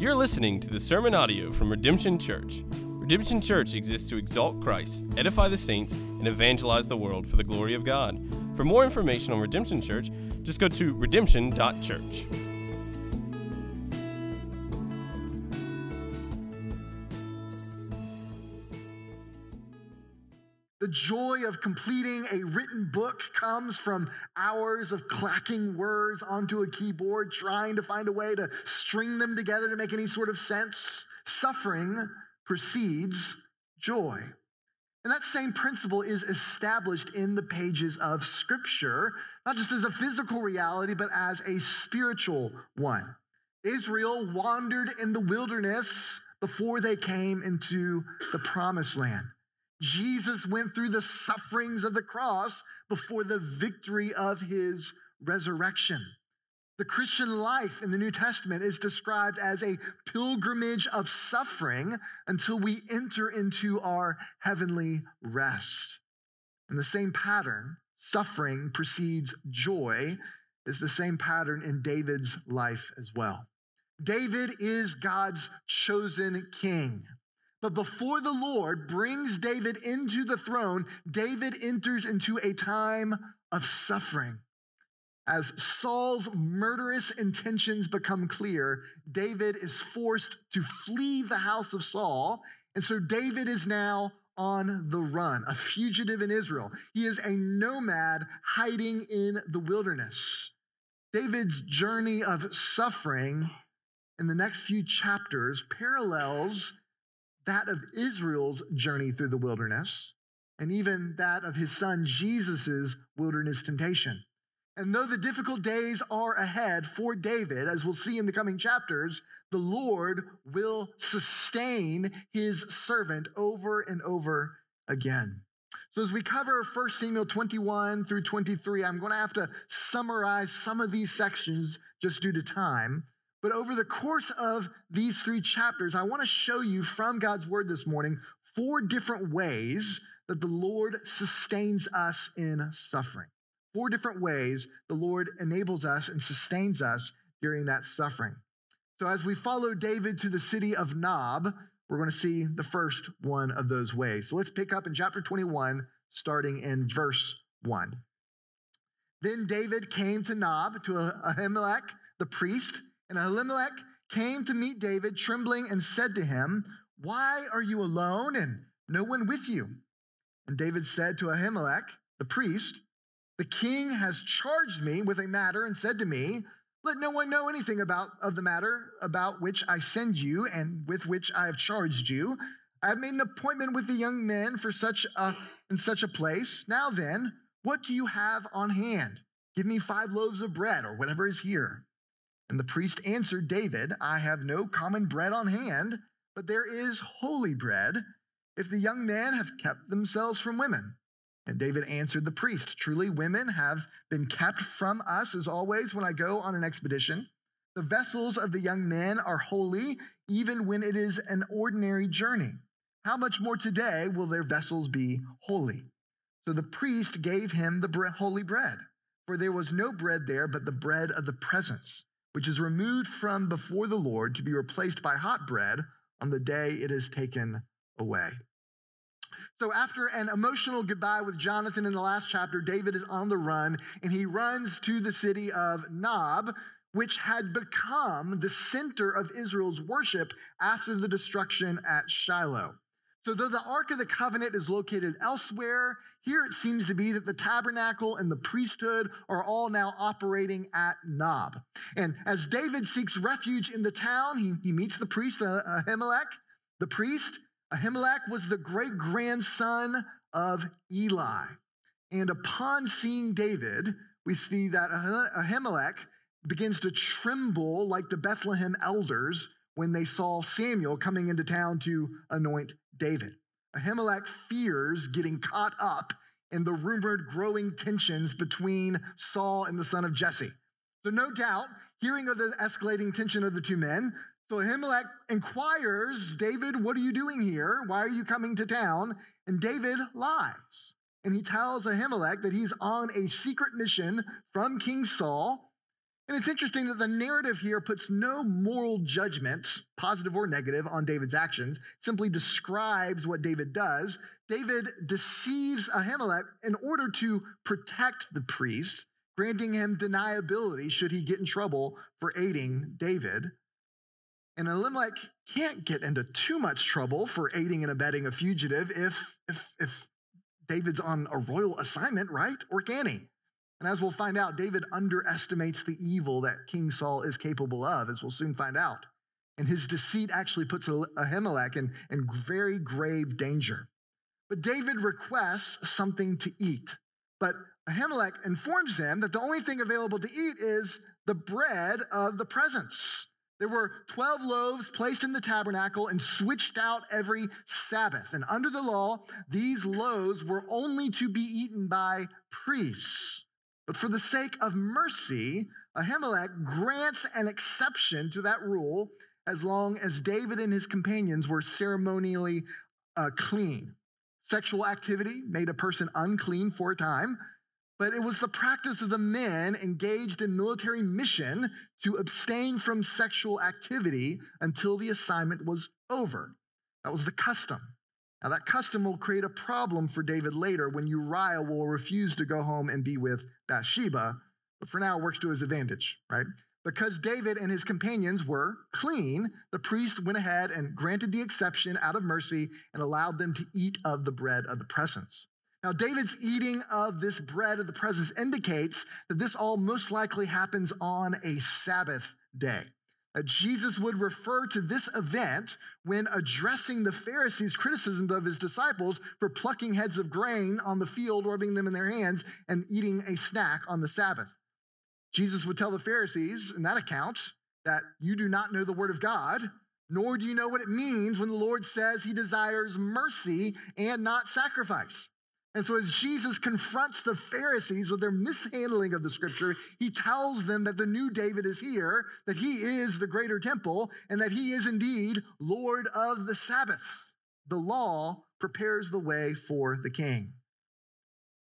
You're listening to the sermon audio from Redemption Church. Redemption Church exists to exalt Christ, edify the saints, and evangelize the world for the glory of God. For more information on Redemption Church, just go to redemption.church. The joy of completing a written book comes from hours of clacking words onto a keyboard, trying to find a way to string them together to make any sort of sense. Suffering precedes joy. And that same principle is established in the pages of Scripture, not just as a physical reality, but as a spiritual one. Israel wandered in the wilderness before they came into the promised land. Jesus went through the sufferings of the cross before the victory of his resurrection. The Christian life in the New Testament is described as a pilgrimage of suffering until we enter into our heavenly rest. And the same pattern, suffering precedes joy, is the same pattern in David's life as well. David is God's chosen king. But before the Lord brings David into the throne, David enters into a time of suffering. As Saul's murderous intentions become clear, David is forced to flee the house of Saul. And so David is now on the run, a fugitive in Israel. He is a nomad hiding in the wilderness. David's journey of suffering in the next few chapters parallels that of Israel's journey through the wilderness, and even that of his son Jesus' wilderness temptation. And though the difficult days are ahead for David, as we'll see in the coming chapters, the Lord will sustain his servant over and over again. So, as we cover 1 Samuel 21 through 23, I'm going to have to summarize some of these sections just due to time. But over the course of these three chapters, I want to show you from God's word this morning four different ways that the Lord sustains us in suffering. Four different ways the Lord enables us and sustains us during that suffering. So, as we follow David to the city of Nob, we're going to see the first one of those ways. So, let's pick up in chapter 21, starting in verse 1. Then David came to Nob, to Ahimelech, the priest and Ahimelech came to meet David, trembling, and said to him, Why are you alone and no one with you? And David said to Ahimelech, the priest, The king has charged me with a matter and said to me, Let no one know anything about of the matter about which I send you and with which I have charged you. I have made an appointment with the young men for such a in such a place. Now then, what do you have on hand? Give me five loaves of bread or whatever is here. And the priest answered David, I have no common bread on hand, but there is holy bread, if the young men have kept themselves from women. And David answered the priest, Truly, women have been kept from us as always when I go on an expedition. The vessels of the young men are holy, even when it is an ordinary journey. How much more today will their vessels be holy? So the priest gave him the holy bread, for there was no bread there but the bread of the presence which is removed from before the Lord to be replaced by hot bread on the day it is taken away. So, after an emotional goodbye with Jonathan in the last chapter, David is on the run and he runs to the city of Nob, which had become the center of Israel's worship after the destruction at Shiloh. So, though the Ark of the Covenant is located elsewhere, here it seems to be that the tabernacle and the priesthood are all now operating at Nob. And as David seeks refuge in the town, he, he meets the priest uh, Ahimelech. The priest, Ahimelech, was the great grandson of Eli. And upon seeing David, we see that Ahimelech begins to tremble like the Bethlehem elders when they saw Samuel coming into town to anoint David. Ahimelech fears getting caught up in the rumored growing tensions between Saul and the son of Jesse. So, no doubt, hearing of the escalating tension of the two men, so Ahimelech inquires, David, what are you doing here? Why are you coming to town? And David lies. And he tells Ahimelech that he's on a secret mission from King Saul And it's interesting that the narrative here puts no moral judgment, positive or negative, on David's actions, it simply describes what David does. David deceives Ahimelech in order to protect the priest, granting him deniability should he get in trouble for aiding David. And Elimelech can't get into too much trouble for aiding and abetting a fugitive if, if, if David's on a royal assignment, right? Or can he? And as we'll find out, David underestimates the evil that King Saul is capable of, as we'll soon find out. And his deceit actually puts Ahimelech in, in very grave danger. But David requests something to eat. But Ahimelech informs him that the only thing available to eat is the bread of the presence. There were 12 loaves placed in the tabernacle and switched out every Sabbath. And under the law, these loaves were only to be eaten by priests. But for the sake of mercy, Ahimelech grants an exception to that rule as long as David and his companions were ceremonially uh, clean. Sexual activity made a person unclean for a time, but it was the practice of the men engaged in military mission to abstain from sexual activity until the assignment was over. That was the custom. Now, that custom will create a problem for David later when Uriah will refuse to go home and be with Bathsheba, but for now it works to his advantage, right? Because David and his companions were clean, the priest went ahead and granted the exception out of mercy and allowed them to eat of the bread of the presence. Now, David's eating of this bread of the presence indicates that this all most likely happens on a Sabbath day. Uh, Jesus would refer to this event when addressing the Pharisees' criticism of his disciples for plucking heads of grain on the field, rubbing them in their hands, and eating a snack on the Sabbath. Jesus would tell the Pharisees in that account that you do not know the word of God, nor do you know what it means when the Lord says he desires mercy and not sacrifice. And so, as Jesus confronts the Pharisees with their mishandling of the scripture, he tells them that the new David is here, that he is the greater temple, and that he is indeed Lord of the Sabbath. The law prepares the way for the king.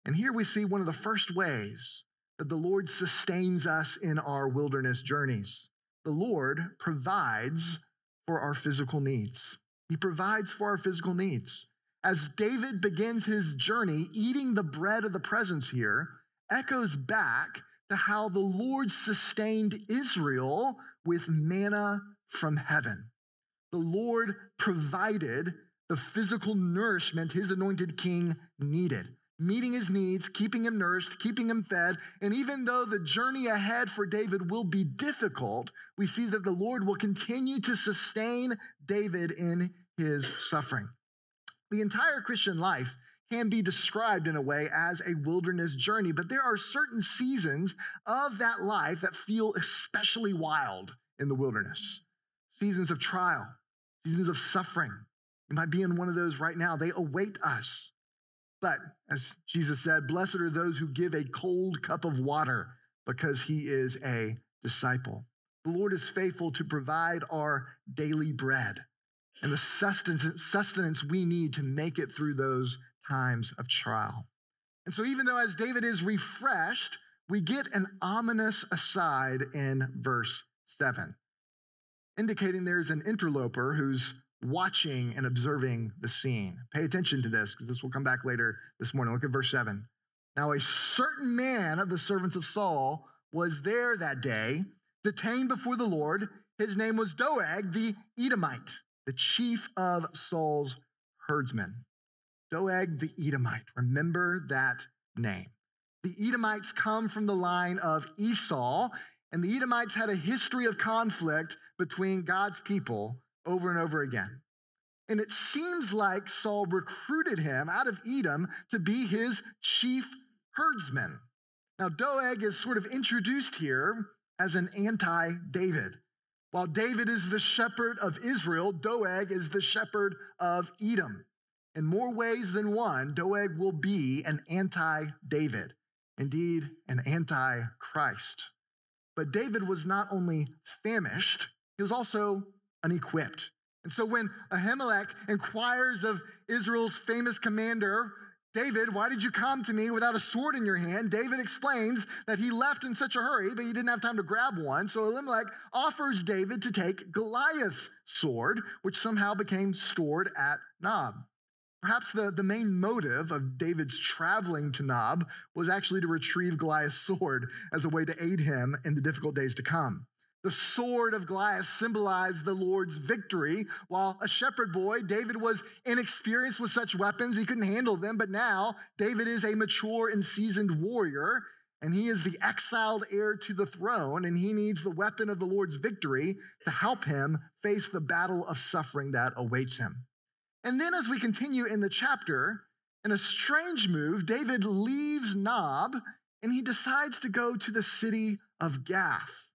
And here we see one of the first ways that the Lord sustains us in our wilderness journeys. The Lord provides for our physical needs. He provides for our physical needs as David begins his journey, eating the bread of the presence here echoes back to how the Lord sustained Israel with manna from heaven. The Lord provided the physical nourishment his anointed king needed, meeting his needs, keeping him nourished, keeping him fed. And even though the journey ahead for David will be difficult, we see that the Lord will continue to sustain David in his suffering. The entire Christian life can be described in a way as a wilderness journey, but there are certain seasons of that life that feel especially wild in the wilderness. Seasons of trial, seasons of suffering. You might be in one of those right now. They await us. But as Jesus said, blessed are those who give a cold cup of water because he is a disciple. The Lord is faithful to provide our daily bread and the sustenance, sustenance we need to make it through those times of trial. And so, even though as David is refreshed, we get an ominous aside in verse 7, indicating there's an interloper who's watching and observing the scene. Pay attention to this because this will come back later this morning. Look at verse 7. Now, a certain man of the servants of Saul was there that day, detained before the Lord. His name was Doeg the Edomite the chief of Saul's herdsmen. Doeg the Edomite. Remember that name. The Edomites come from the line of Esau, and the Edomites had a history of conflict between God's people over and over again. And it seems like Saul recruited him out of Edom to be his chief herdsman. Now, Doeg is sort of introduced here as an anti David. While David is the shepherd of Israel, Doeg is the shepherd of Edom. In more ways than one, Doeg will be an anti David, indeed, an anti Christ. But David was not only famished, he was also unequipped. And so when Ahimelech inquires of Israel's famous commander, David, why did you come to me without a sword in your hand? David explains that he left in such a hurry, but he didn't have time to grab one. So Elimelech offers David to take Goliath's sword, which somehow became stored at Nob. Perhaps the, the main motive of David's traveling to Nob was actually to retrieve Goliath's sword as a way to aid him in the difficult days to come. The sword of Goliath symbolized the Lord's victory. While a shepherd boy, David was inexperienced with such weapons. He couldn't handle them. But now, David is a mature and seasoned warrior, and he is the exiled heir to the throne, and he needs the weapon of the Lord's victory to help him face the battle of suffering that awaits him. And then, as we continue in the chapter, in a strange move, David leaves Nob and he decides to go to the city of Gath.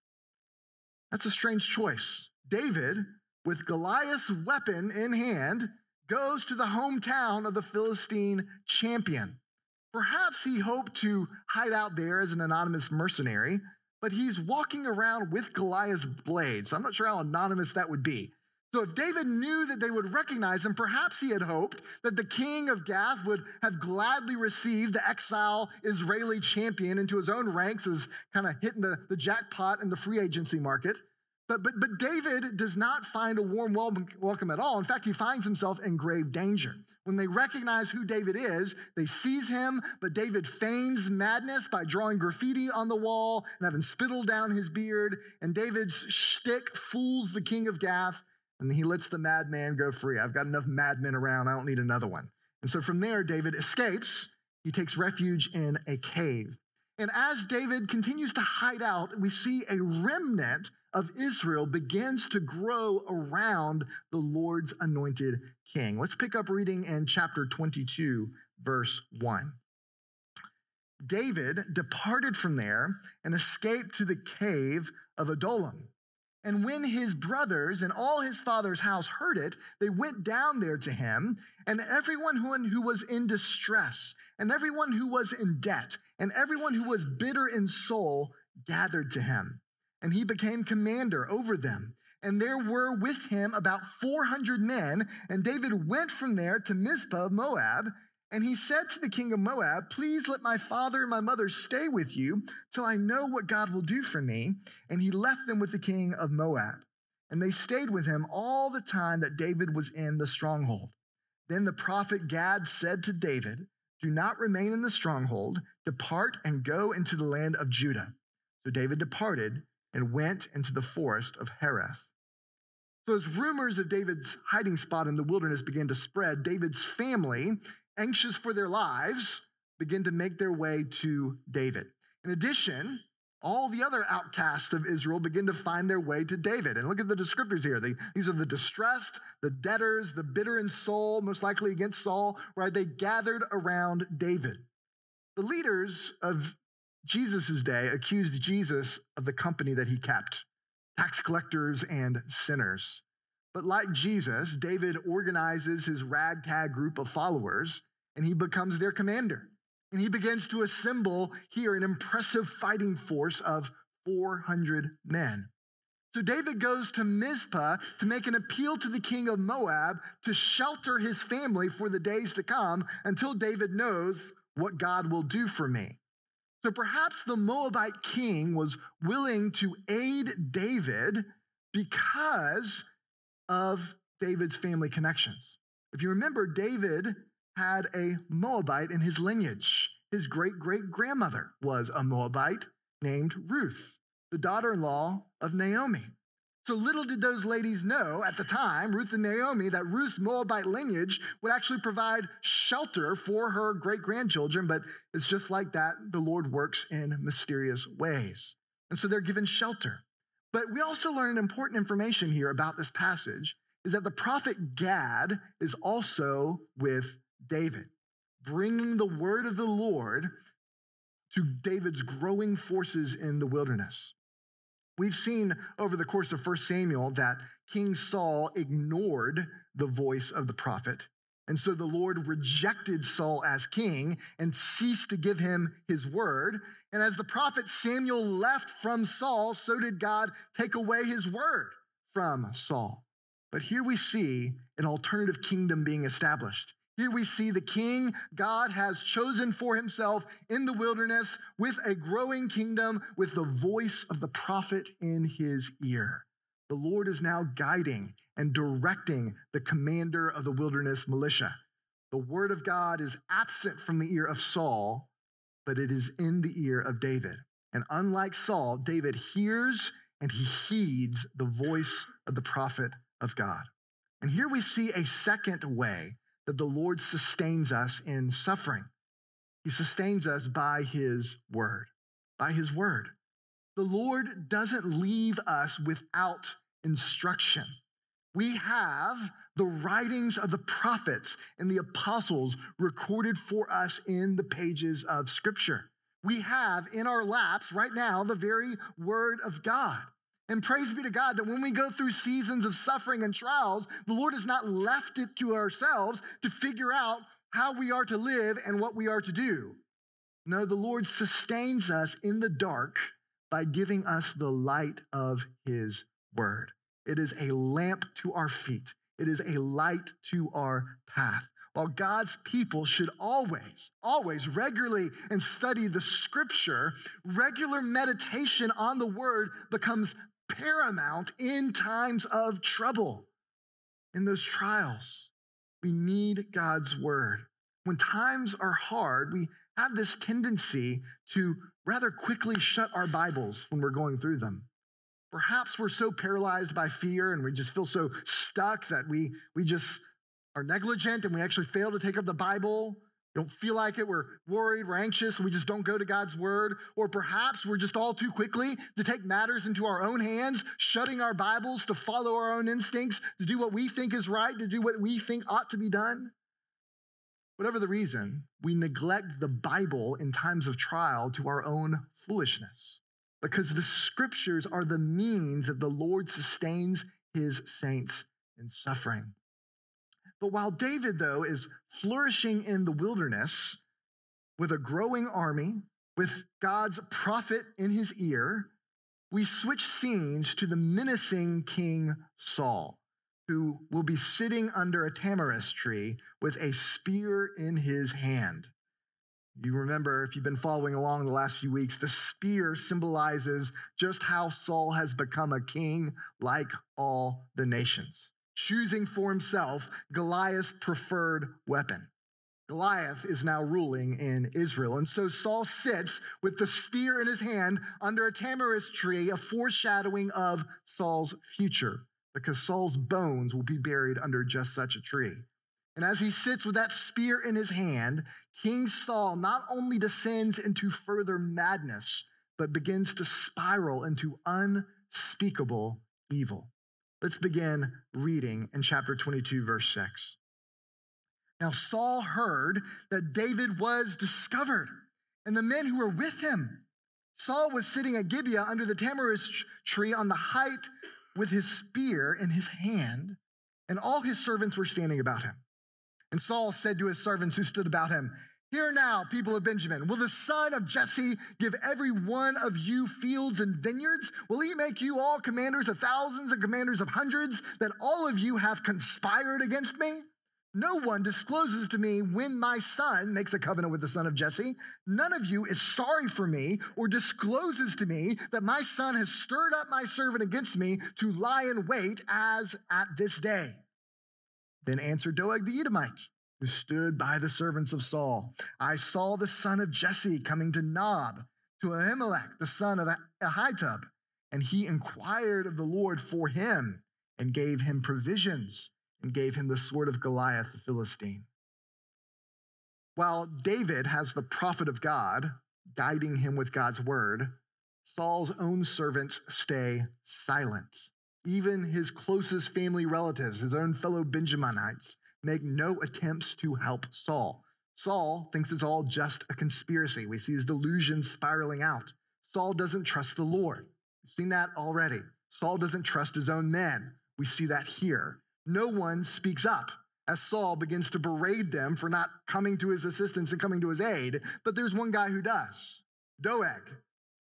That's a strange choice. David, with Goliath's weapon in hand, goes to the hometown of the Philistine champion. Perhaps he hoped to hide out there as an anonymous mercenary, but he's walking around with Goliath's blade. So I'm not sure how anonymous that would be. So if David knew that they would recognize him, perhaps he had hoped that the king of Gath would have gladly received the exile Israeli champion into his own ranks as kind of hitting the, the jackpot in the free agency market. But, but, but David does not find a warm welcome at all. In fact, he finds himself in grave danger. When they recognize who David is, they seize him, but David feigns madness by drawing graffiti on the wall and having spittle down his beard. And David's shtick fools the king of Gath, and he lets the madman go free. I've got enough madmen around, I don't need another one. And so from there, David escapes. He takes refuge in a cave. And as David continues to hide out, we see a remnant of Israel begins to grow around the Lord's anointed king. Let's pick up reading in chapter 22, verse 1. David departed from there and escaped to the cave of Adullam. And when his brothers and all his father's house heard it, they went down there to him, and everyone who, was in distress, and everyone who was in debt, and everyone who was bitter in soul gathered to him and he became commander over them. And there were with him about 400 men. And David went from there to Mizpah of Moab. And he said to the king of Moab, Please let my father and my mother stay with you till I know what God will do for me. And he left them with the king of Moab. And they stayed with him all the time that David was in the stronghold. Then the prophet Gad said to David, Do not remain in the stronghold, depart and go into the land of Judah. So David departed and went into the forest of Hereth. So, as rumors of David's hiding spot in the wilderness began to spread, David's family, anxious for their lives, begin to make their way to David. In addition, all the other outcasts of Israel begin to find their way to David. And look at the descriptors here. They, these are the distressed, the debtors, the bitter in soul, most likely against Saul, right? They gathered around David. The leaders of Jesus' day accused Jesus of the company that he kept tax collectors and sinners. But like Jesus, David organizes his ragtag group of followers and he becomes their commander. And he begins to assemble here an impressive fighting force of 400 men. So David goes to Mizpah to make an appeal to the king of Moab to shelter his family for the days to come until David knows what God will do for me. So perhaps the Moabite king was willing to aid David because of David's family connections. If you remember, David had a Moabite in his lineage. His great great grandmother was a Moabite named Ruth, the daughter in law of Naomi. So little did those ladies know at the time, Ruth and Naomi, that Ruth's Moabite lineage would actually provide shelter for her great grandchildren. But it's just like that. The Lord works in mysterious ways. And so they're given shelter. But we also learn important information here about this passage is that the prophet Gad is also with David, bringing the word of the Lord to David's growing forces in the wilderness. We've seen over the course of 1 Samuel that King Saul ignored the voice of the prophet. And so the Lord rejected Saul as king and ceased to give him his word. And as the prophet Samuel left from Saul, so did God take away his word from Saul. But here we see an alternative kingdom being established. Here we see the king God has chosen for himself in the wilderness with a growing kingdom with the voice of the prophet in his ear. The Lord is now guiding and directing the commander of the wilderness militia. The word of God is absent from the ear of Saul, but it is in the ear of David. And unlike Saul, David hears and he heeds the voice of the prophet of God. And here we see a second way that the Lord sustains us in suffering. He sustains us by his word, by his word. The Lord doesn't leave us without instruction. We have the writings of the prophets and the apostles recorded for us in the pages of Scripture. We have in our laps right now the very word of God. And praise be to God that when we go through seasons of suffering and trials, the Lord has not left it to ourselves to figure out how we are to live and what we are to do. No, the Lord sustains us in the dark by giving us the light of His word. It is a lamp to our feet, it is a light to our path. While God's people should always, always regularly and study the scripture, regular meditation on the word becomes paramount in times of trouble. In those trials, we need God's word. When times are hard, we have this tendency to rather quickly shut our Bibles when we're going through them. Perhaps we're so paralyzed by fear and we just feel so stuck that we, we just are negligent and we actually fail to take up the Bible don't feel like it, we're worried, we're anxious, we just don't go to God's word. Or perhaps we're just all too quickly to take matters into our own hands, shutting our Bibles to follow our own instincts, to do what we think is right, to do what we think ought to be done. Whatever the reason, we neglect the Bible in times of trial to our own foolishness because the scriptures are the means that the Lord sustains his saints in suffering. But while David, though, is flourishing in the wilderness with a growing army, with God's prophet in his ear, we switch scenes to the menacing King Saul, who will be sitting under a tamarisk tree with a spear in his hand. You remember, if you've been following along the last few weeks, the spear symbolizes just how Saul has become a king like all the nations choosing for himself Goliath's preferred weapon. Goliath is now ruling in Israel. And so Saul sits with the spear in his hand under a tamarisk tree, a foreshadowing of Saul's future, because Saul's bones will be buried under just such a tree. And as he sits with that spear in his hand, King Saul not only descends into further madness, but begins to spiral into unspeakable evil. Let's begin reading in chapter 22, verse 6. Now, Saul heard that David was discovered, and the men who were with him. Saul was sitting at Gibeah under the tamarisk tree on the height with his spear in his hand, and all his servants were standing about him. And Saul said to his servants who stood about him, Hear now, people of Benjamin, will the son of Jesse give every one of you fields and vineyards? Will he make you all commanders of thousands and commanders of hundreds, that all of you have conspired against me? No one discloses to me when my son makes a covenant with the son of Jesse. None of you is sorry for me or discloses to me that my son has stirred up my servant against me to lie in wait as at this day. Then answered Doeg the Edomite who stood by the servants of Saul. I saw the son of Jesse coming to Nob, to Ahimelech, the son of Ahitub, and he inquired of the Lord for him and gave him provisions and gave him the sword of Goliath the Philistine. While David has the prophet of God guiding him with God's word, Saul's own servants stay silent. Even his closest family relatives, his own fellow Benjaminites, make no attempts to help Saul. Saul thinks it's all just a conspiracy. We see his delusions spiraling out. Saul doesn't trust the Lord. We've seen that already. Saul doesn't trust his own men. We see that here. No one speaks up as Saul begins to berate them for not coming to his assistance and coming to his aid. But there's one guy who does Doeg.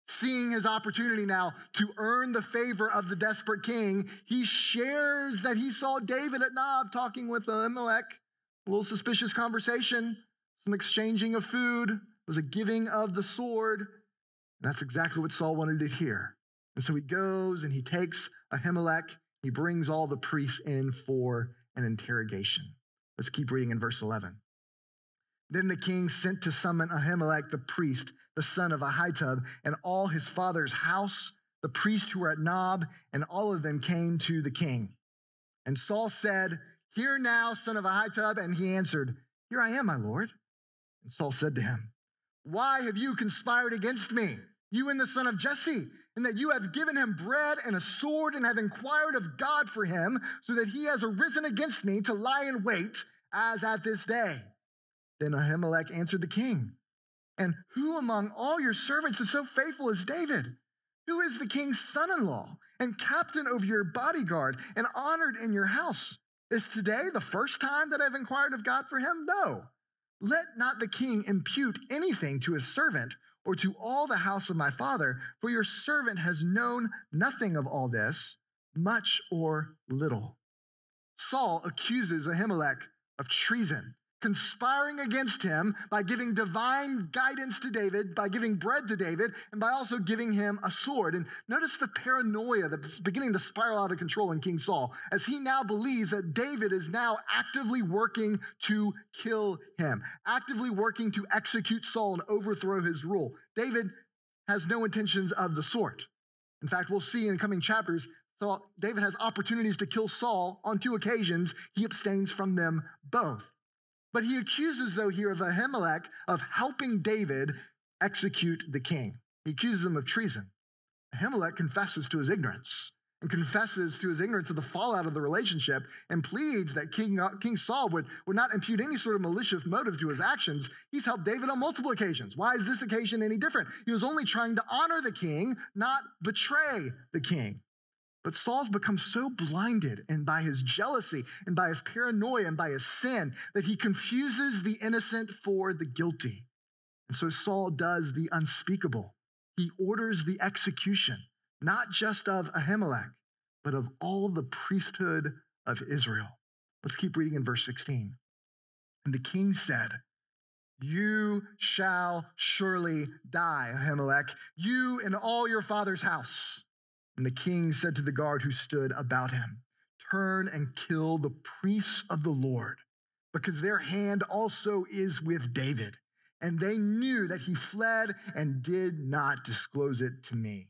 Seeing his opportunity now to earn the favor of the desperate king, he shares that he saw David at Nob talking with Ahimelech A little suspicious conversation, some exchanging of food, it was a giving of the sword. And that's exactly what Saul wanted to hear. And so he goes and he takes Ahimelech, he brings all the priests in for an interrogation. Let's keep reading in verse 11. Then the king sent to summon Ahimelech the priest, the son of Ahitub, and all his father's house, the priests who were at Nob, and all of them came to the king. And Saul said, Hear now, son of Ahitub. And he answered, Here I am, my lord. And Saul said to him, Why have you conspired against me, you and the son of Jesse, and that you have given him bread and a sword and have inquired of God for him, so that he has arisen against me to lie in wait, as at this day? Then Ahimelech answered the king, And who among all your servants is so faithful as David? Who is the king's son in law and captain over your bodyguard and honored in your house? Is today the first time that I've inquired of God for him? No. Let not the king impute anything to his servant or to all the house of my father, for your servant has known nothing of all this, much or little. Saul accuses Ahimelech of treason conspiring against him by giving divine guidance to David, by giving bread to David, and by also giving him a sword. And notice the paranoia that's beginning to spiral out of control in King Saul as he now believes that David is now actively working to kill him, actively working to execute Saul and overthrow his rule. David has no intentions of the sort. In fact, we'll see in coming chapters so David has opportunities to kill Saul on two occasions. He abstains from them both. But he accuses, though, here of Ahimelech of helping David execute the king. He accuses him of treason. Ahimelech confesses to his ignorance and confesses to his ignorance of the fallout of the relationship and pleads that King, uh, King Saul would, would not impute any sort of malicious motive to his actions. He's helped David on multiple occasions. Why is this occasion any different? He was only trying to honor the king, not betray the king. But Saul's become so blinded and by his jealousy and by his paranoia and by his sin that he confuses the innocent for the guilty. And so Saul does the unspeakable. He orders the execution, not just of Ahimelech, but of all the priesthood of Israel. Let's keep reading in verse 16. And the king said, You shall surely die, Ahimelech, you and all your father's house. And the king said to the guard who stood about him, Turn and kill the priests of the Lord, because their hand also is with David. And they knew that he fled and did not disclose it to me.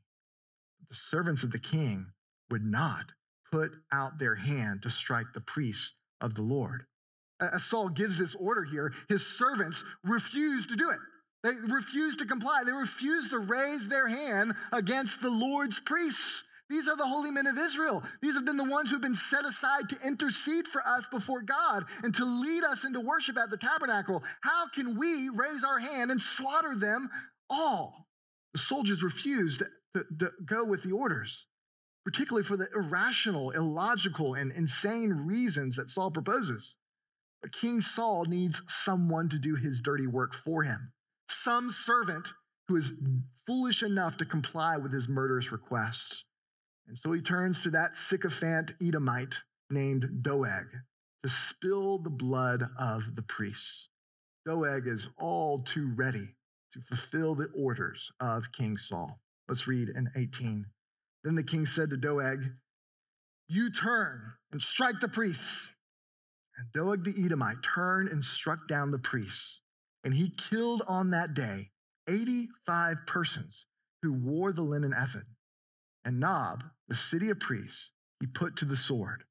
The servants of the king would not put out their hand to strike the priests of the Lord. As Saul gives this order here, his servants refuse to do it. They refuse to comply. They refuse to raise their hand against the Lord's priests. These are the holy men of Israel. These have been the ones who've been set aside to intercede for us before God and to lead us into worship at the tabernacle. How can we raise our hand and slaughter them all? The soldiers refused to, to go with the orders, particularly for the irrational, illogical, and insane reasons that Saul proposes. But King Saul needs someone to do his dirty work for him some servant who is foolish enough to comply with his murderous requests. And so he turns to that sycophant Edomite named Doeg to spill the blood of the priests. Doeg is all too ready to fulfill the orders of King Saul. Let's read in 18. Then the king said to Doeg, You turn and strike the priests. And Doeg the Edomite turned and struck down the priests. And he killed on that day 85 persons who wore the linen ephod. And Nob, the city of priests, he put to the sword,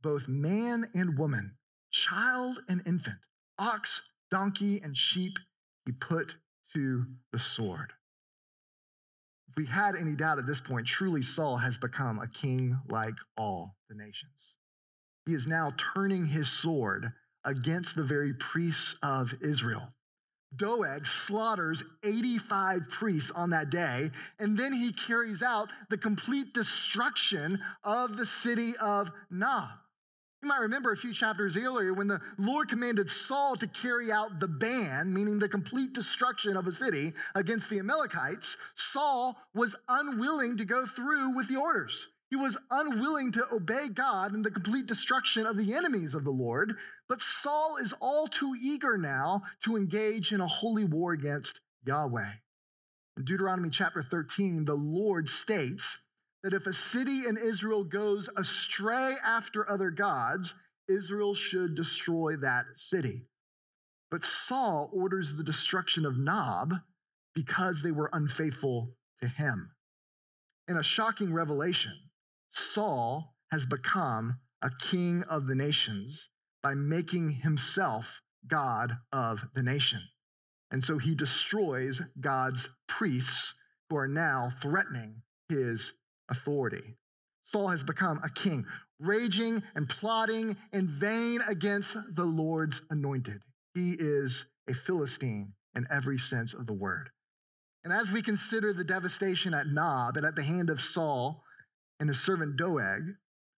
both man and woman, child and infant, ox, donkey, and sheep, he put to the sword. If we had any doubt at this point, truly Saul has become a king like all the nations. He is now turning his sword against the very priests of Israel. Doeg slaughters 85 priests on that day, and then he carries out the complete destruction of the city of Nob. You might remember a few chapters earlier when the Lord commanded Saul to carry out the ban, meaning the complete destruction of a city against the Amalekites. Saul was unwilling to go through with the orders. He was unwilling to obey God in the complete destruction of the enemies of the Lord, but Saul is all too eager now to engage in a holy war against Yahweh. In Deuteronomy chapter 13, the Lord states that if a city in Israel goes astray after other gods, Israel should destroy that city. But Saul orders the destruction of Nob because they were unfaithful to him. In a shocking revelation, Saul has become a king of the nations by making himself God of the nation. And so he destroys God's priests who are now threatening his authority. Saul has become a king, raging and plotting in vain against the Lord's anointed. He is a Philistine in every sense of the word. And as we consider the devastation at Nob and at the hand of Saul and his servant Doeg,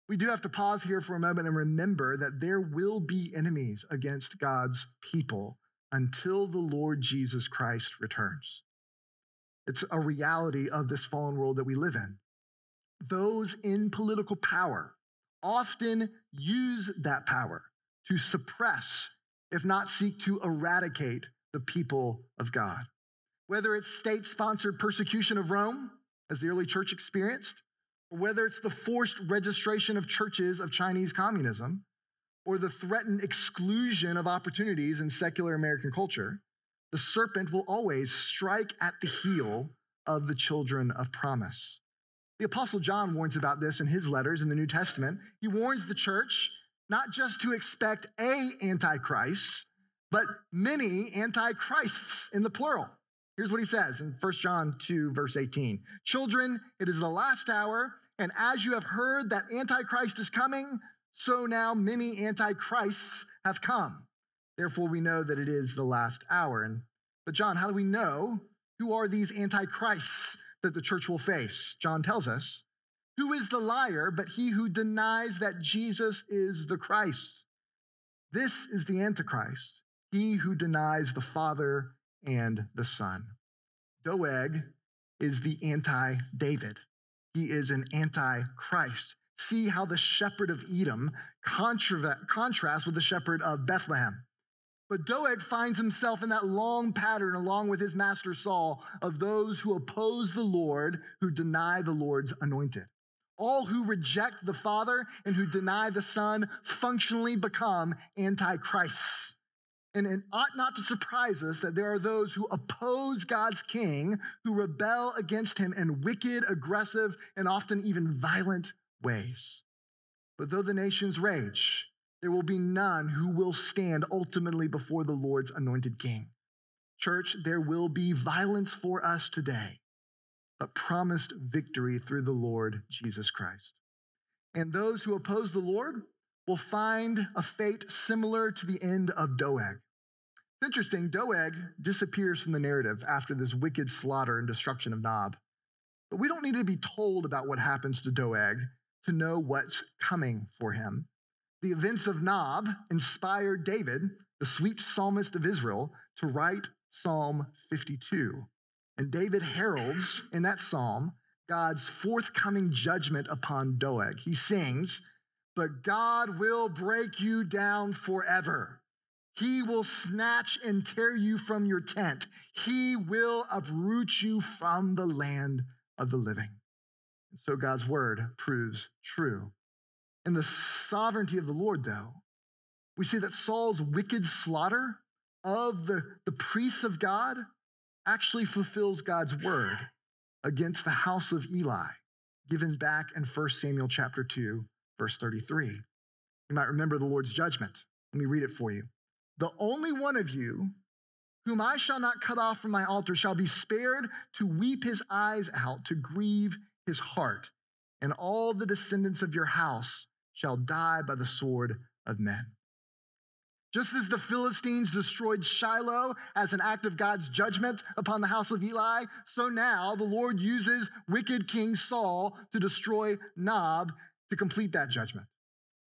we do have to pause here for a moment and remember that there will be enemies against God's people until the Lord Jesus Christ returns. It's a reality of this fallen world that we live in. Those in political power often use that power to suppress, if not seek to eradicate, the people of God. Whether it's state sponsored persecution of Rome, as the early church experienced, whether it's the forced registration of churches of Chinese communism, or the threatened exclusion of opportunities in secular American culture, the serpent will always strike at the heel of the children of promise. The Apostle John warns about this in his letters in the New Testament. He warns the church not just to expect a antichrist, but many antichrists in the plural. Here's what he says in 1 John 2, verse 18 Children, it is the last hour, and as you have heard that Antichrist is coming, so now many antichrists have come. Therefore, we know that it is the last hour. And, but, John, how do we know who are these antichrists that the church will face. John tells us, Who is the liar but he who denies that Jesus is the Christ? This is the Antichrist, he who denies the Father and the Son. Doeg is the anti David, he is an anti Christ. See how the shepherd of Edom contrasts with the shepherd of Bethlehem. But Doeg finds himself in that long pattern, along with his master Saul, of those who oppose the Lord, who deny the Lord's anointed. All who reject the Father and who deny the Son functionally become antichrists. And it ought not to surprise us that there are those who oppose God's king, who rebel against him in wicked, aggressive, and often even violent ways. But though the nations rage, there will be none who will stand ultimately before the Lord's anointed king. Church, there will be violence for us today, but promised victory through the Lord Jesus Christ. And those who oppose the Lord will find a fate similar to the end of Doeg. It's interesting, Doeg disappears from the narrative after this wicked slaughter and destruction of Nob. But we don't need to be told about what happens to Doeg to know what's coming for him. The events of Nob inspired David, the sweet psalmist of Israel, to write Psalm 52. And David heralds in that psalm God's forthcoming judgment upon Doeg. He sings, But God will break you down forever. He will snatch and tear you from your tent. He will uproot you from the land of the living. And so God's word proves true. In the sovereignty of the Lord, though, we see that Saul's wicked slaughter of the, the priests of God actually fulfills God's word against the house of Eli, given back in 1 Samuel chapter 2, verse 33. You might remember the Lord's judgment. Let me read it for you. The only one of you whom I shall not cut off from my altar shall be spared to weep his eyes out, to grieve his heart, and all the descendants of your house shall die by the sword of men. Just as the Philistines destroyed Shiloh as an act of God's judgment upon the house of Eli, so now the Lord uses wicked King Saul to destroy Nob to complete that judgment.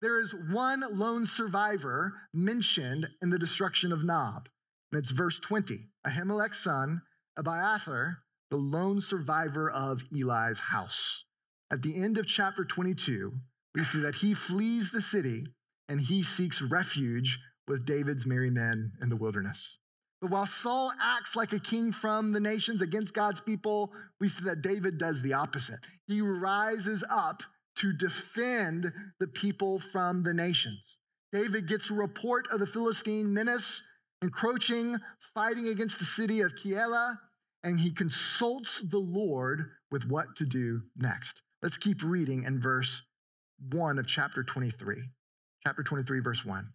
There is one lone survivor mentioned in the destruction of Nob, and it's verse 20 Ahimelech's son, Abiathar, the lone survivor of Eli's house. at the end of chapter 22, we see that he flees the city and he seeks refuge with David's merry men in the wilderness. But while Saul acts like a king from the nations against God's people, we see that David does the opposite. He rises up to defend the people from the nations. David gets a report of the Philistine menace encroaching, fighting against the city of Keilah, and he consults the Lord with what to do next. Let's keep reading in verse 1 of chapter 23. Chapter 23, verse 1.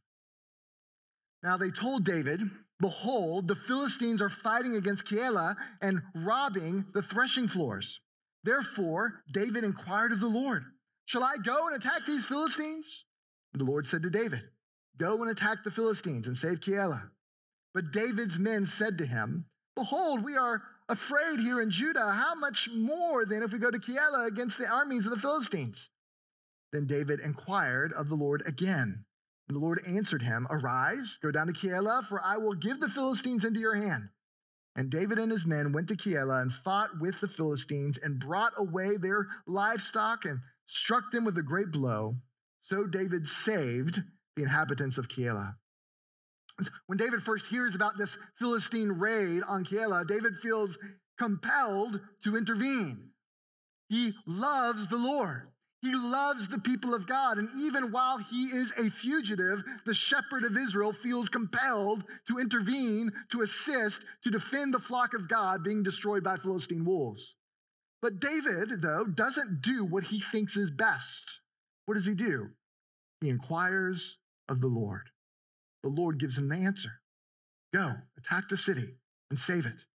Now they told David, Behold, the Philistines are fighting against Keilah and robbing the threshing floors. Therefore, David inquired of the Lord, Shall I go and attack these Philistines? And the Lord said to David, Go and attack the Philistines and save Keilah. But David's men said to him, Behold, we are afraid here in Judah. How much more then if we go to Keilah against the armies of the Philistines? Then David inquired of the Lord again. And the Lord answered him, Arise, go down to Keilah, for I will give the Philistines into your hand. And David and his men went to Keilah and fought with the Philistines and brought away their livestock and struck them with a great blow. So David saved the inhabitants of Keilah. When David first hears about this Philistine raid on Keilah, David feels compelled to intervene. He loves the Lord. He loves the people of God. And even while he is a fugitive, the shepherd of Israel feels compelled to intervene, to assist, to defend the flock of God being destroyed by Philistine wolves. But David, though, doesn't do what he thinks is best. What does he do? He inquires of the Lord. The Lord gives him the answer Go, attack the city and save it.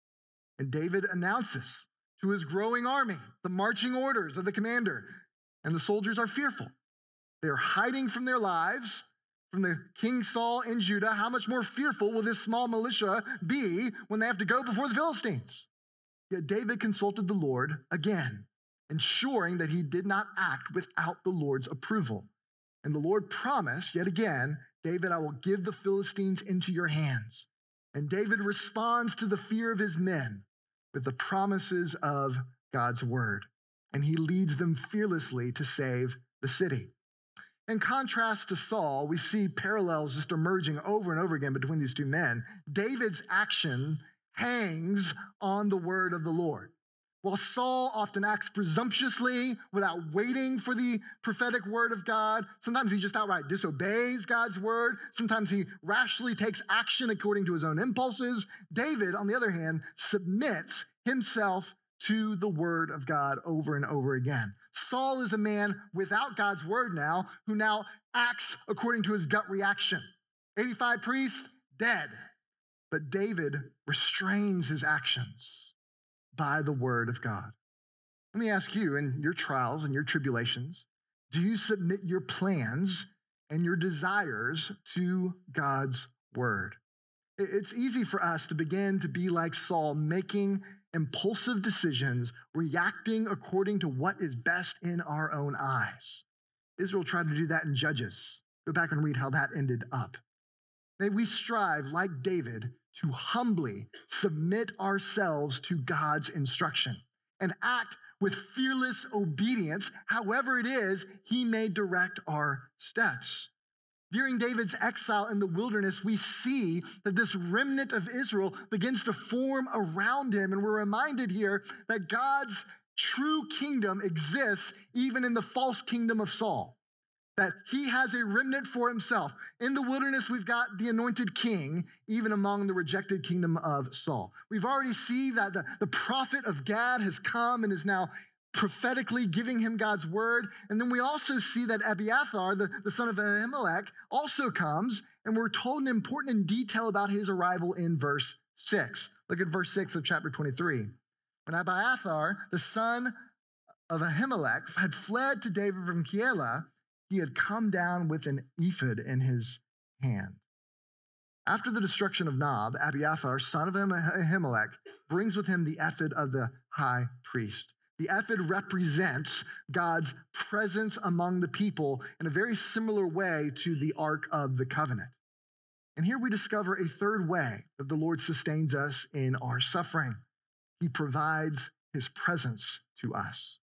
And David announces to his growing army the marching orders of the commander and the soldiers are fearful. They are hiding from their lives, from the King Saul in Judah. How much more fearful will this small militia be when they have to go before the Philistines? Yet David consulted the Lord again, ensuring that he did not act without the Lord's approval. And the Lord promised, yet again, David, I will give the Philistines into your hands. And David responds to the fear of his men with the promises of God's word and he leads them fearlessly to save the city. In contrast to Saul, we see parallels just emerging over and over again between these two men. David's action hangs on the word of the Lord. While Saul often acts presumptuously without waiting for the prophetic word of God, sometimes he just outright disobeys God's word. Sometimes he rashly takes action according to his own impulses. David, on the other hand, submits himself to the word of God over and over again. Saul is a man without God's word now, who now acts according to his gut reaction. 85 priests, dead. But David restrains his actions by the word of God. Let me ask you in your trials and your tribulations, do you submit your plans and your desires to God's word? It's easy for us to begin to be like Saul, making impulsive decisions, reacting according to what is best in our own eyes. Israel tried to do that in Judges. Go back and read how that ended up. May we strive, like David, to humbly submit ourselves to God's instruction and act with fearless obedience, however it is he may direct our steps. During David's exile in the wilderness, we see that this remnant of Israel begins to form around him. And we're reminded here that God's true kingdom exists even in the false kingdom of Saul. That he has a remnant for himself. In the wilderness, we've got the anointed king, even among the rejected kingdom of Saul. We've already seen that the, the prophet of Gad has come and is now prophetically giving him God's word. And then we also see that Abiathar, the, the son of Ahimelech, also comes, and we're told an important detail about his arrival in verse 6. Look at verse 6 of chapter 23. When Abiathar, the son of Ahimelech, had fled to David from Keilah, he had come down with an ephod in his hand. After the destruction of Nob, Abiathar, son of Ahimelech, brings with him the ephod of the high priest. The ephod represents God's presence among the people in a very similar way to the Ark of the Covenant. And here we discover a third way that the Lord sustains us in our suffering. He provides his presence to us.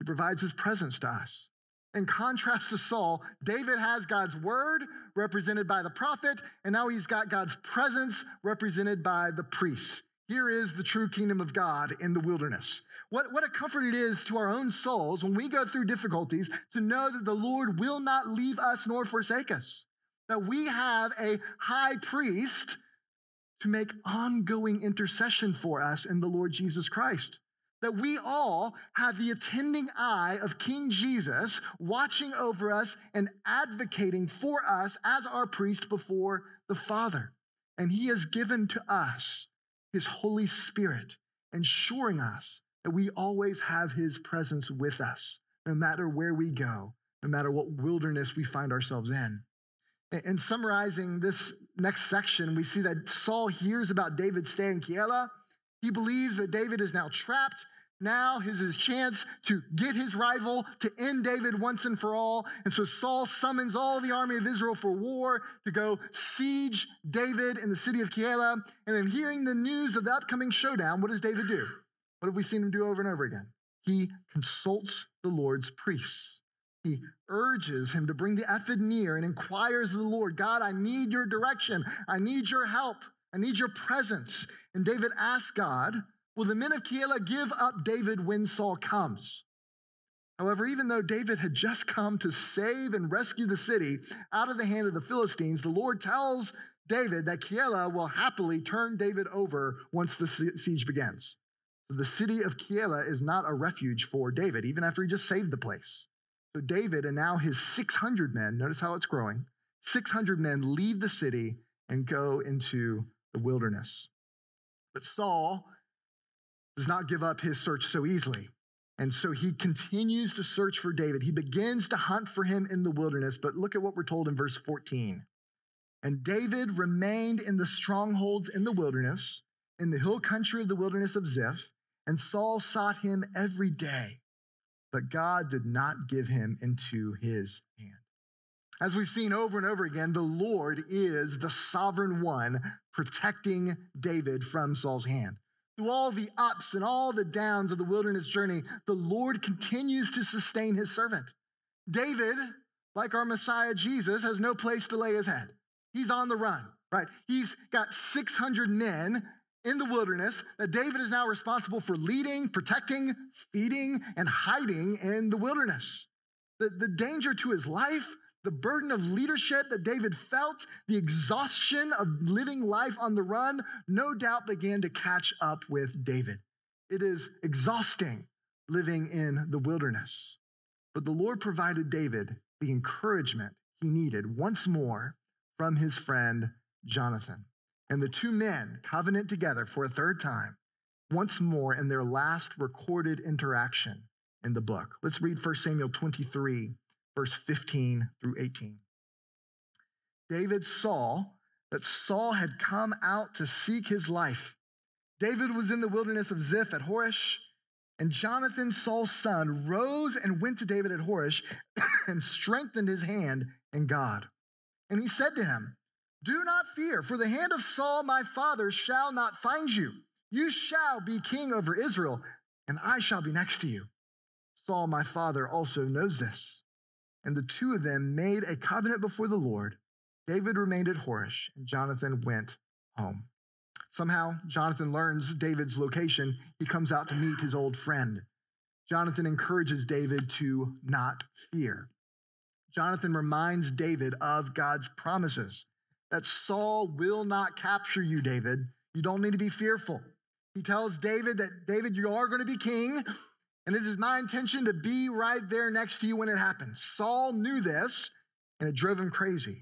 He provides his presence to us. In contrast to Saul, David has God's word represented by the prophet, and now he's got God's presence represented by the priest. Here is the true kingdom of God in the wilderness. What, what a comfort it is to our own souls when we go through difficulties to know that the Lord will not leave us nor forsake us. That we have a high priest to make ongoing intercession for us in the Lord Jesus Christ that we all have the attending eye of King Jesus watching over us and advocating for us as our priest before the Father. And he has given to us his Holy Spirit, ensuring us that we always have his presence with us, no matter where we go, no matter what wilderness we find ourselves in. In summarizing this next section, we see that Saul hears about David staying in. He believes that David is now trapped now is his chance to get his rival, to end David once and for all. And so Saul summons all the army of Israel for war to go siege David in the city of Keilah. And in hearing the news of the upcoming showdown, what does David do? What have we seen him do over and over again? He consults the Lord's priests. He urges him to bring the ephod near and inquires of the Lord God, I need your direction. I need your help. I need your presence. And David asks God Will the men of Keilah give up David when Saul comes? However, even though David had just come to save and rescue the city out of the hand of the Philistines, the Lord tells David that Keilah will happily turn David over once the siege begins. So the city of Keilah is not a refuge for David, even after he just saved the place. So David and now his 600 men, notice how it's growing, 600 men leave the city and go into the wilderness. But Saul does not give up his search so easily. And so he continues to search for David. He begins to hunt for him in the wilderness. But look at what we're told in verse 14. And David remained in the strongholds in the wilderness, in the hill country of the wilderness of Ziph, and Saul sought him every day. But God did not give him into his hand. As we've seen over and over again, the Lord is the sovereign one protecting David from Saul's hand. Through all the ups and all the downs of the wilderness journey, the Lord continues to sustain his servant. David, like our Messiah Jesus, has no place to lay his head. He's on the run, right? He's got 600 men in the wilderness that David is now responsible for leading, protecting, feeding, and hiding in the wilderness. The, the danger to his life the burden of leadership that David felt, the exhaustion of living life on the run, no doubt began to catch up with David. It is exhausting living in the wilderness. But the Lord provided David the encouragement he needed once more from his friend Jonathan. And the two men covenant together for a third time, once more in their last recorded interaction in the book. Let's read 1 Samuel 23, verse 15 through 18. David saw that Saul had come out to seek his life. David was in the wilderness of Ziph at Horesh, and Jonathan, Saul's son, rose and went to David at Horesh and strengthened his hand in God. And he said to him, Do not fear, for the hand of Saul my father shall not find you. You shall be king over Israel, and I shall be next to you. Saul my father also knows this. And the two of them made a covenant before the Lord. David remained at Horesh, and Jonathan went home. Somehow, Jonathan learns David's location. He comes out to meet his old friend. Jonathan encourages David to not fear. Jonathan reminds David of God's promises that Saul will not capture you, David. You don't need to be fearful. He tells David that, David, you are going to be king. And it is my intention to be right there next to you when it happens. Saul knew this, and it drove him crazy.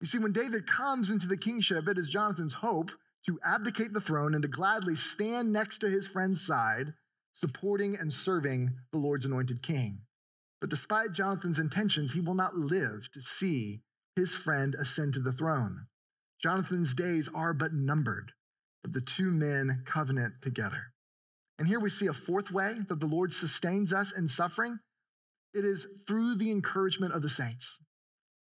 You see, when David comes into the kingship, it is Jonathan's hope to abdicate the throne and to gladly stand next to his friend's side, supporting and serving the Lord's anointed king. But despite Jonathan's intentions, he will not live to see his friend ascend to the throne. Jonathan's days are but numbered, but the two men covenant together. And here we see a fourth way that the Lord sustains us in suffering. It is through the encouragement of the saints.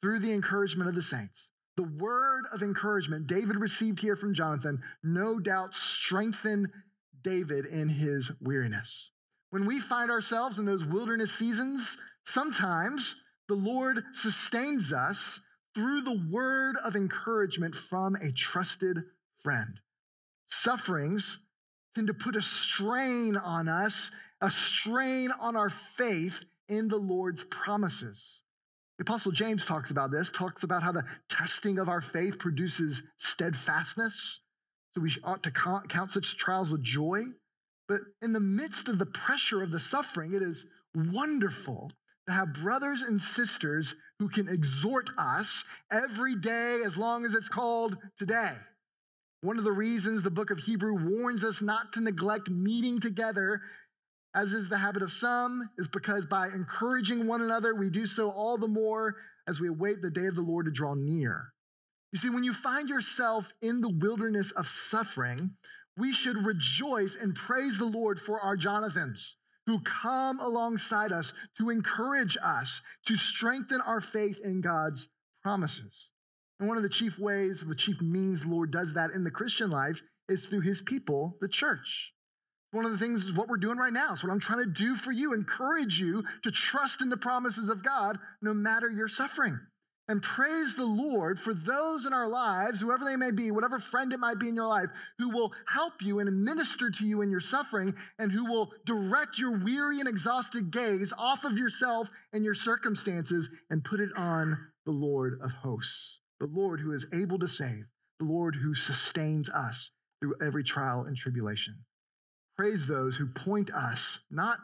Through the encouragement of the saints. The word of encouragement David received here from Jonathan no doubt strengthened David in his weariness. When we find ourselves in those wilderness seasons, sometimes the Lord sustains us through the word of encouragement from a trusted friend. Sufferings tend to put a strain on us, a strain on our faith in the Lord's promises. The Apostle James talks about this, talks about how the testing of our faith produces steadfastness. So we ought to count such trials with joy. But in the midst of the pressure of the suffering, it is wonderful to have brothers and sisters who can exhort us every day as long as it's called today. One of the reasons the book of Hebrew warns us not to neglect meeting together, as is the habit of some, is because by encouraging one another, we do so all the more as we await the day of the Lord to draw near. You see, when you find yourself in the wilderness of suffering, we should rejoice and praise the Lord for our Jonathans who come alongside us to encourage us to strengthen our faith in God's promises. And one of the chief ways, the chief means Lord does that in the Christian life is through his people, the church. One of the things is what we're doing right now. It's what I'm trying to do for you, encourage you to trust in the promises of God no matter your suffering and praise the Lord for those in our lives, whoever they may be, whatever friend it might be in your life, who will help you and minister to you in your suffering and who will direct your weary and exhausted gaze off of yourself and your circumstances and put it on the Lord of hosts, the Lord who is able to save, the Lord who sustains us through every trial and tribulation. Praise those who point us not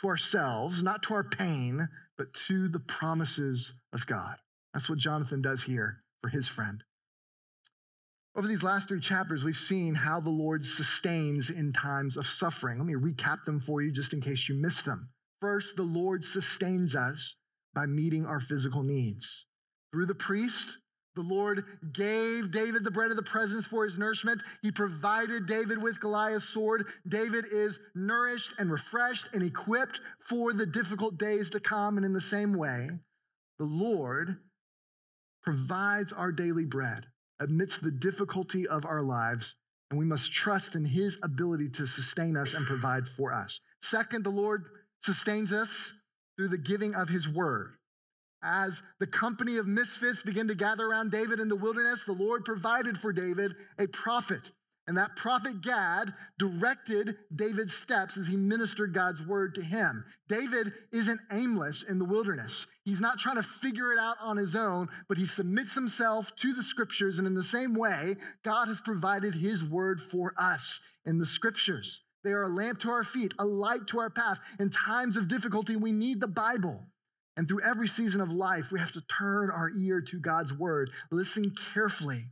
to ourselves, not to our pain, but to the promises of God. That's what Jonathan does here for his friend. Over these last three chapters, we've seen how the Lord sustains in times of suffering. Let me recap them for you just in case you missed them. First, the Lord sustains us by meeting our physical needs. Through the priest, the Lord gave David the bread of the presence for his nourishment. He provided David with Goliath's sword. David is nourished and refreshed and equipped for the difficult days to come. And in the same way, the Lord provides our daily bread amidst the difficulty of our lives, and we must trust in his ability to sustain us and provide for us. Second, the Lord sustains us through the giving of his word. As the company of misfits begin to gather around David in the wilderness, the Lord provided for David a prophet and that prophet Gad directed David's steps as he ministered God's word to him. David isn't aimless in the wilderness. He's not trying to figure it out on his own, but he submits himself to the scriptures. And in the same way, God has provided his word for us in the scriptures. They are a lamp to our feet, a light to our path. In times of difficulty, we need the Bible. And through every season of life, we have to turn our ear to God's word, listen carefully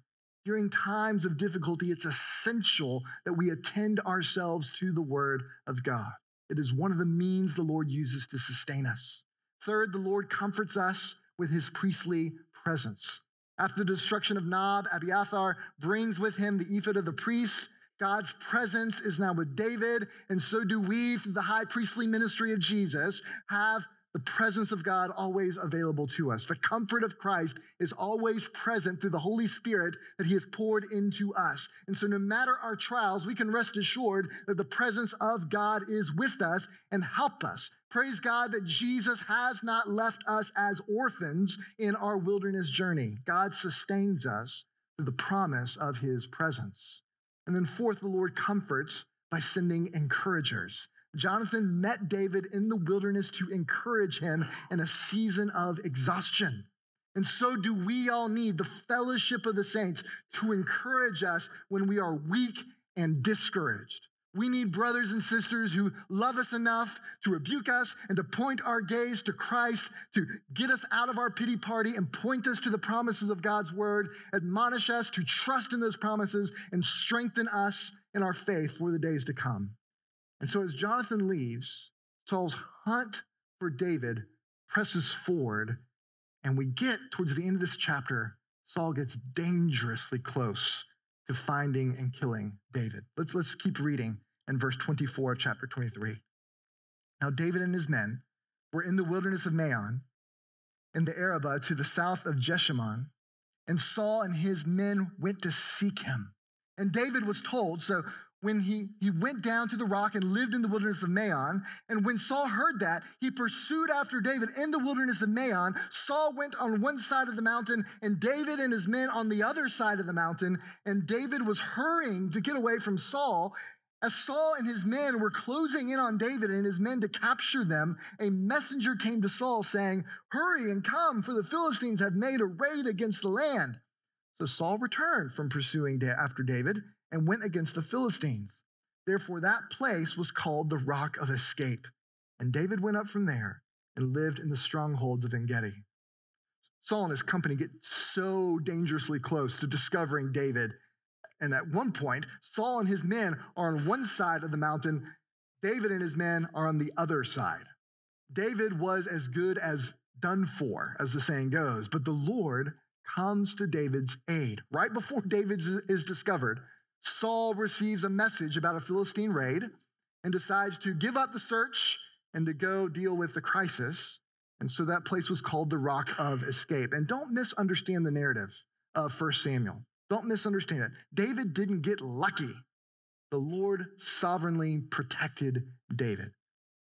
during times of difficulty, it's essential that we attend ourselves to the word of God. It is one of the means the Lord uses to sustain us. Third, the Lord comforts us with his priestly presence. After the destruction of Nob, Abiathar brings with him the ephod of the priest. God's presence is now with David, and so do we, through the high priestly ministry of Jesus, have the presence of God always available to us. The comfort of Christ is always present through the Holy Spirit that He has poured into us. And so, no matter our trials, we can rest assured that the presence of God is with us and help us. Praise God that Jesus has not left us as orphans in our wilderness journey. God sustains us through the promise of His presence. And then, fourth, the Lord comforts by sending encouragers. Jonathan met David in the wilderness to encourage him in a season of exhaustion. And so do we all need the fellowship of the saints to encourage us when we are weak and discouraged. We need brothers and sisters who love us enough to rebuke us and to point our gaze to Christ, to get us out of our pity party and point us to the promises of God's word, admonish us to trust in those promises, and strengthen us in our faith for the days to come. And so as Jonathan leaves, Saul's hunt for David presses forward, and we get towards the end of this chapter, Saul gets dangerously close to finding and killing David. Let's, let's keep reading in verse 24 of chapter 23. Now, David and his men were in the wilderness of Maon, in the Arabah to the south of Jeshimon, and Saul and his men went to seek him. And David was told, So when he, he went down to the rock and lived in the wilderness of Maon. And when Saul heard that, he pursued after David in the wilderness of Maon. Saul went on one side of the mountain, and David and his men on the other side of the mountain. And David was hurrying to get away from Saul. As Saul and his men were closing in on David and his men to capture them, a messenger came to Saul saying, Hurry and come, for the Philistines have made a raid against the land. So Saul returned from pursuing after David and went against the Philistines. Therefore, that place was called the Rock of Escape. And David went up from there and lived in the strongholds of En Gedi. Saul and his company get so dangerously close to discovering David. And at one point, Saul and his men are on one side of the mountain, David and his men are on the other side. David was as good as done for, as the saying goes, but the Lord comes to David's aid. Right before David is discovered, Saul receives a message about a Philistine raid and decides to give up the search and to go deal with the crisis. And so that place was called the Rock of Escape. And don't misunderstand the narrative of 1 Samuel. Don't misunderstand it. David didn't get lucky. The Lord sovereignly protected David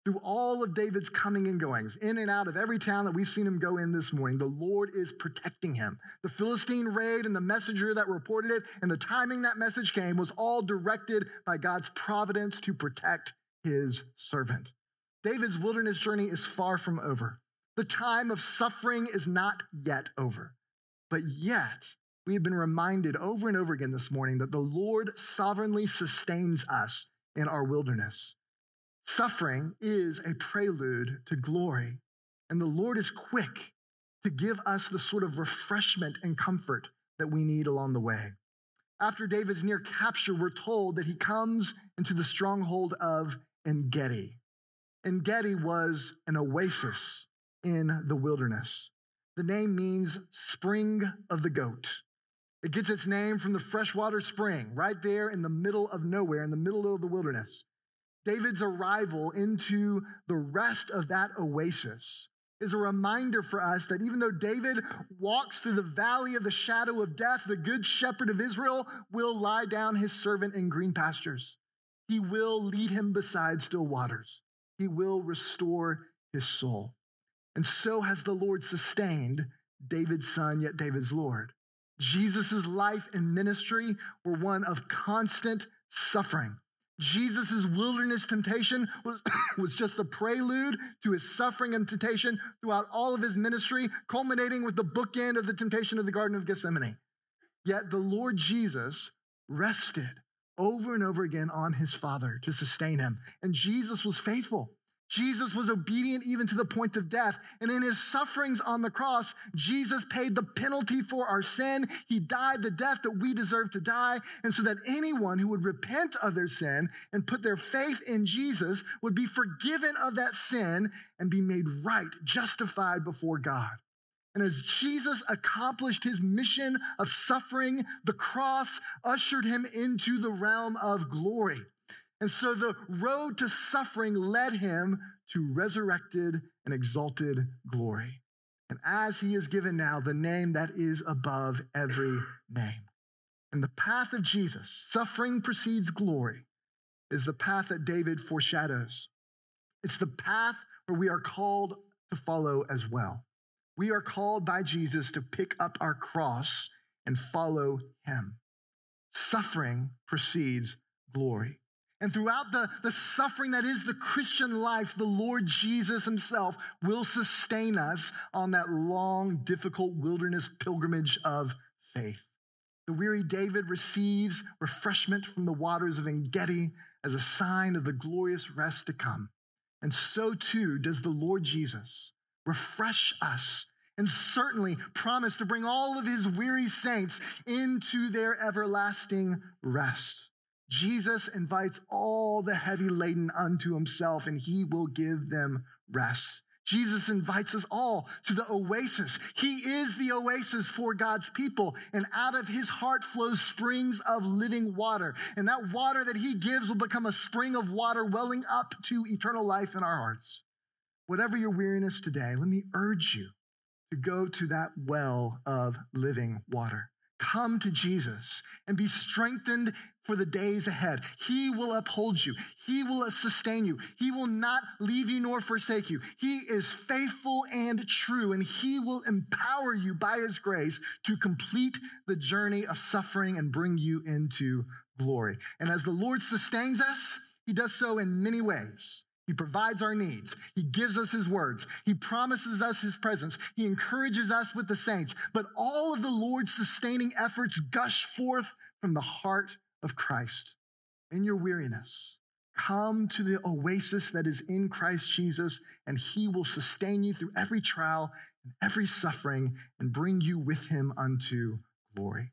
through all of David's coming and goings, in and out of every town that we've seen him go in this morning, the Lord is protecting him. The Philistine raid and the messenger that reported it and the timing that message came was all directed by God's providence to protect his servant. David's wilderness journey is far from over. The time of suffering is not yet over. But yet, we have been reminded over and over again this morning that the Lord sovereignly sustains us in our wilderness. Suffering is a prelude to glory, and the Lord is quick to give us the sort of refreshment and comfort that we need along the way. After David's near capture, we're told that he comes into the stronghold of En Gedi. Engedi was an oasis in the wilderness. The name means spring of the goat. It gets its name from the freshwater spring right there in the middle of nowhere, in the middle of the wilderness. David's arrival into the rest of that oasis is a reminder for us that even though David walks through the valley of the shadow of death, the good shepherd of Israel will lie down his servant in green pastures. He will lead him beside still waters. He will restore his soul. And so has the Lord sustained David's son, yet David's Lord. Jesus' life and ministry were one of constant suffering. Jesus' wilderness temptation was, was just the prelude to his suffering and temptation throughout all of his ministry, culminating with the bookend of the temptation of the Garden of Gethsemane. Yet the Lord Jesus rested over and over again on his Father to sustain him. And Jesus was faithful. Jesus was obedient even to the point of death. And in his sufferings on the cross, Jesus paid the penalty for our sin. He died the death that we deserve to die. And so that anyone who would repent of their sin and put their faith in Jesus would be forgiven of that sin and be made right, justified before God. And as Jesus accomplished his mission of suffering, the cross ushered him into the realm of glory. And so the road to suffering led him to resurrected and exalted glory. And as he is given now the name that is above every name. And the path of Jesus, suffering precedes glory, is the path that David foreshadows. It's the path where we are called to follow as well. We are called by Jesus to pick up our cross and follow him. Suffering precedes glory. And throughout the, the suffering that is the Christian life, the Lord Jesus himself will sustain us on that long, difficult wilderness pilgrimage of faith. The weary David receives refreshment from the waters of En Gedi as a sign of the glorious rest to come. And so too does the Lord Jesus refresh us and certainly promise to bring all of his weary saints into their everlasting rest. Jesus invites all the heavy laden unto himself, and he will give them rest. Jesus invites us all to the oasis. He is the oasis for God's people, and out of his heart flows springs of living water. And that water that he gives will become a spring of water welling up to eternal life in our hearts. Whatever your weariness today, let me urge you to go to that well of living water. Come to Jesus and be strengthened for the days ahead. He will uphold you. He will sustain you. He will not leave you nor forsake you. He is faithful and true, and He will empower you by His grace to complete the journey of suffering and bring you into glory. And as the Lord sustains us, He does so in many ways. He provides our needs. He gives us his words. He promises us his presence. He encourages us with the saints. But all of the Lord's sustaining efforts gush forth from the heart of Christ. In your weariness, come to the oasis that is in Christ Jesus, and he will sustain you through every trial and every suffering and bring you with him unto glory.